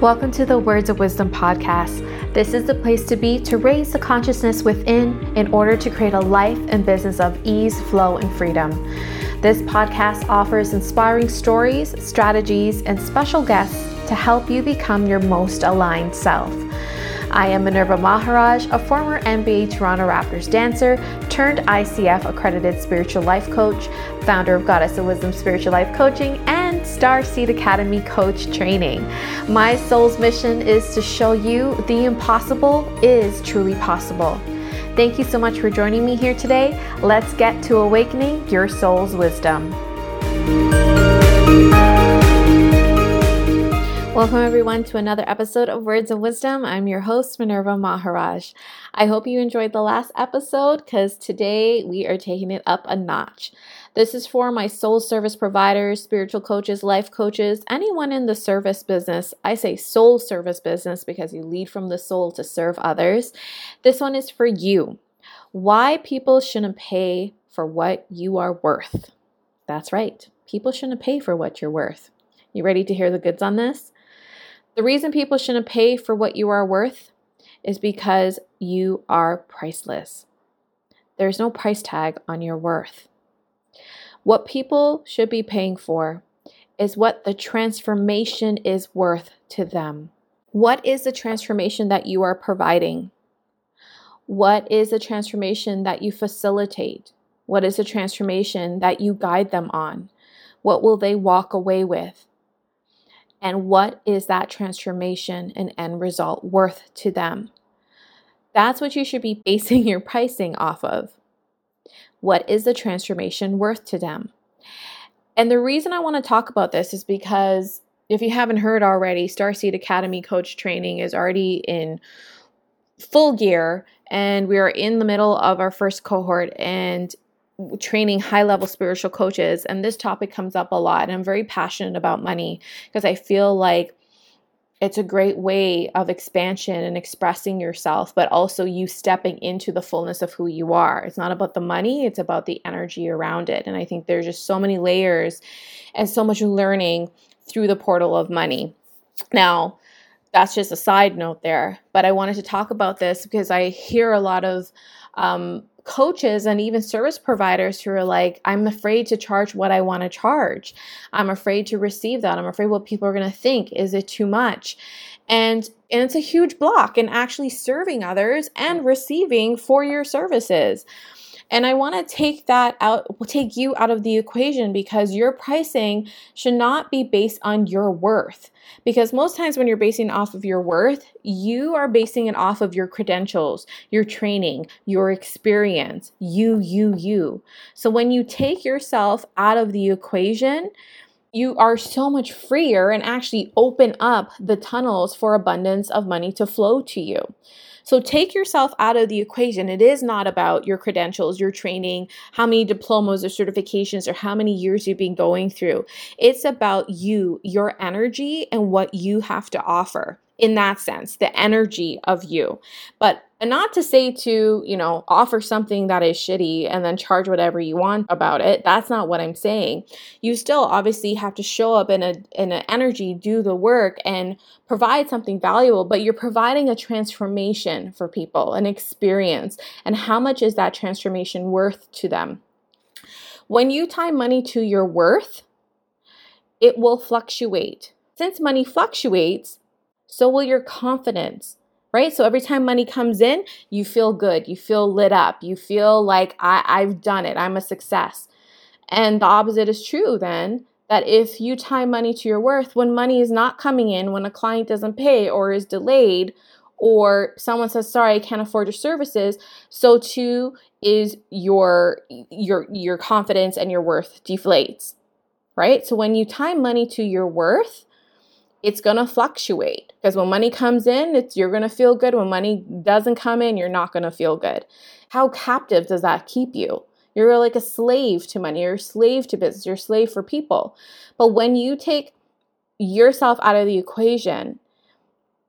Welcome to the Words of Wisdom podcast. This is the place to be to raise the consciousness within in order to create a life and business of ease, flow, and freedom. This podcast offers inspiring stories, strategies, and special guests to help you become your most aligned self. I am Minerva Maharaj, a former NBA Toronto Raptors dancer turned ICF accredited spiritual life coach, founder of Goddess of Wisdom Spiritual Life Coaching, and Starseed Academy coach training. My soul's mission is to show you the impossible is truly possible. Thank you so much for joining me here today. Let's get to awakening your soul's wisdom. Welcome, everyone, to another episode of Words of Wisdom. I'm your host, Minerva Maharaj. I hope you enjoyed the last episode because today we are taking it up a notch. This is for my soul service providers, spiritual coaches, life coaches, anyone in the service business. I say soul service business because you lead from the soul to serve others. This one is for you. Why people shouldn't pay for what you are worth. That's right. People shouldn't pay for what you're worth. You ready to hear the goods on this? The reason people shouldn't pay for what you are worth is because you are priceless. There's no price tag on your worth. What people should be paying for is what the transformation is worth to them. What is the transformation that you are providing? What is the transformation that you facilitate? What is the transformation that you guide them on? What will they walk away with? And what is that transformation and end result worth to them? That's what you should be basing your pricing off of. What is the transformation worth to them? And the reason I want to talk about this is because if you haven't heard already, Starseed Academy coach training is already in full gear and we are in the middle of our first cohort and training high level spiritual coaches and this topic comes up a lot and I'm very passionate about money because I feel like it's a great way of expansion and expressing yourself, but also you stepping into the fullness of who you are. It's not about the money, it's about the energy around it. And I think there's just so many layers and so much learning through the portal of money. Now, that's just a side note there, but I wanted to talk about this because I hear a lot of um, coaches and even service providers who are like, I'm afraid to charge what I want to charge. I'm afraid to receive that. I'm afraid what people are going to think. Is it too much? And and it's a huge block in actually serving others and receiving for your services. And I want to take that out, take you out of the equation because your pricing should not be based on your worth. Because most times when you're basing off of your worth, you are basing it off of your credentials, your training, your experience, you, you, you. So when you take yourself out of the equation, you are so much freer and actually open up the tunnels for abundance of money to flow to you. So take yourself out of the equation. It is not about your credentials, your training, how many diplomas or certifications, or how many years you've been going through. It's about you, your energy, and what you have to offer in that sense, the energy of you. But not to say to, you know, offer something that is shitty and then charge whatever you want about it. That's not what I'm saying. You still obviously have to show up in a in an energy, do the work and provide something valuable, but you're providing a transformation for people, an experience. And how much is that transformation worth to them? When you tie money to your worth, it will fluctuate. Since money fluctuates, so will your confidence, right? So every time money comes in, you feel good, you feel lit up, you feel like I, I've done it, I'm a success. And the opposite is true then that if you tie money to your worth, when money is not coming in, when a client doesn't pay or is delayed, or someone says sorry i can't afford your services so too is your your your confidence and your worth deflates right so when you tie money to your worth it's going to fluctuate because when money comes in, it's you're going to feel good. When money doesn't come in, you're not going to feel good. How captive does that keep you? You're like a slave to money. You're a slave to business. You're a slave for people. But when you take yourself out of the equation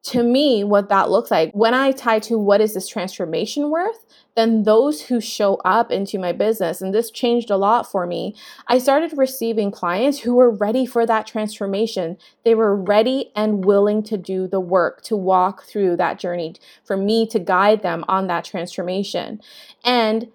to me, what that looks like when I tie to what is this transformation worth, then those who show up into my business, and this changed a lot for me, I started receiving clients who were ready for that transformation. They were ready and willing to do the work, to walk through that journey, for me to guide them on that transformation. And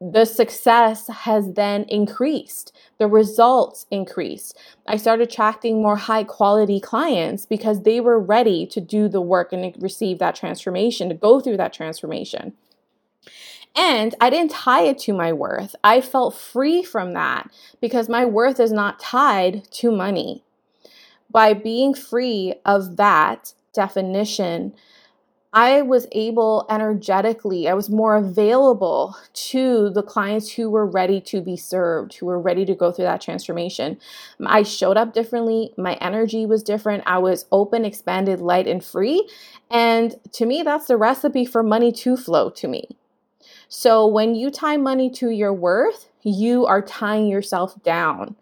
the success has then increased. The results increased. I started attracting more high quality clients because they were ready to do the work and receive that transformation, to go through that transformation. And I didn't tie it to my worth. I felt free from that because my worth is not tied to money. By being free of that definition, I was able energetically, I was more available to the clients who were ready to be served, who were ready to go through that transformation. I showed up differently. My energy was different. I was open, expanded, light, and free. And to me, that's the recipe for money to flow to me. So when you tie money to your worth, you are tying yourself down.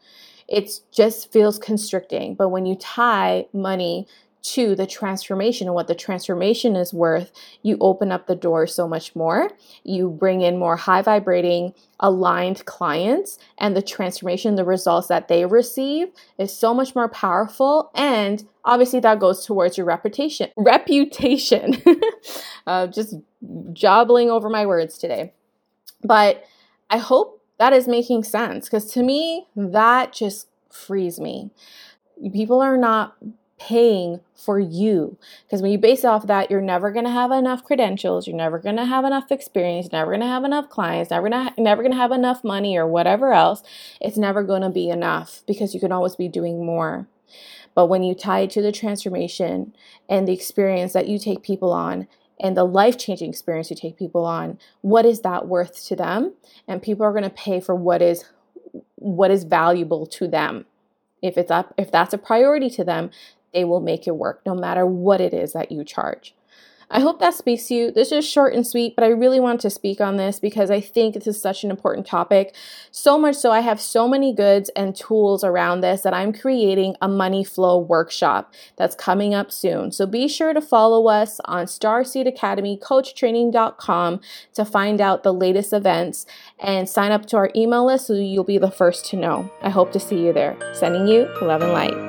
It just feels constricting. But when you tie money to the transformation and what the transformation is worth, you open up the door so much more. You bring in more high vibrating, aligned clients, and the transformation, the results that they receive is so much more powerful. And obviously, that goes towards your reputation. Reputation. uh, just jobbling over my words today. But I hope that is making sense because to me, that just frees me. People are not paying for you. Because when you base off that, you're never going to have enough credentials, you're never going to have enough experience, never going to have enough clients, never gonna, never going to have enough money or whatever else. It's never going to be enough because you can always be doing more. But when you tie it to the transformation and the experience that you take people on, and the life changing experience you take people on, what is that worth to them? And people are going to pay for what is what is valuable to them. If it's up, if that's a priority to them, they will make it work no matter what it is that you charge. I hope that speaks to you. This is short and sweet, but I really want to speak on this because I think this is such an important topic. So much so, I have so many goods and tools around this that I'm creating a money flow workshop that's coming up soon. So be sure to follow us on Starseed Academy, coachtraining.com to find out the latest events and sign up to our email list so you'll be the first to know. I hope to see you there. Sending you love and light.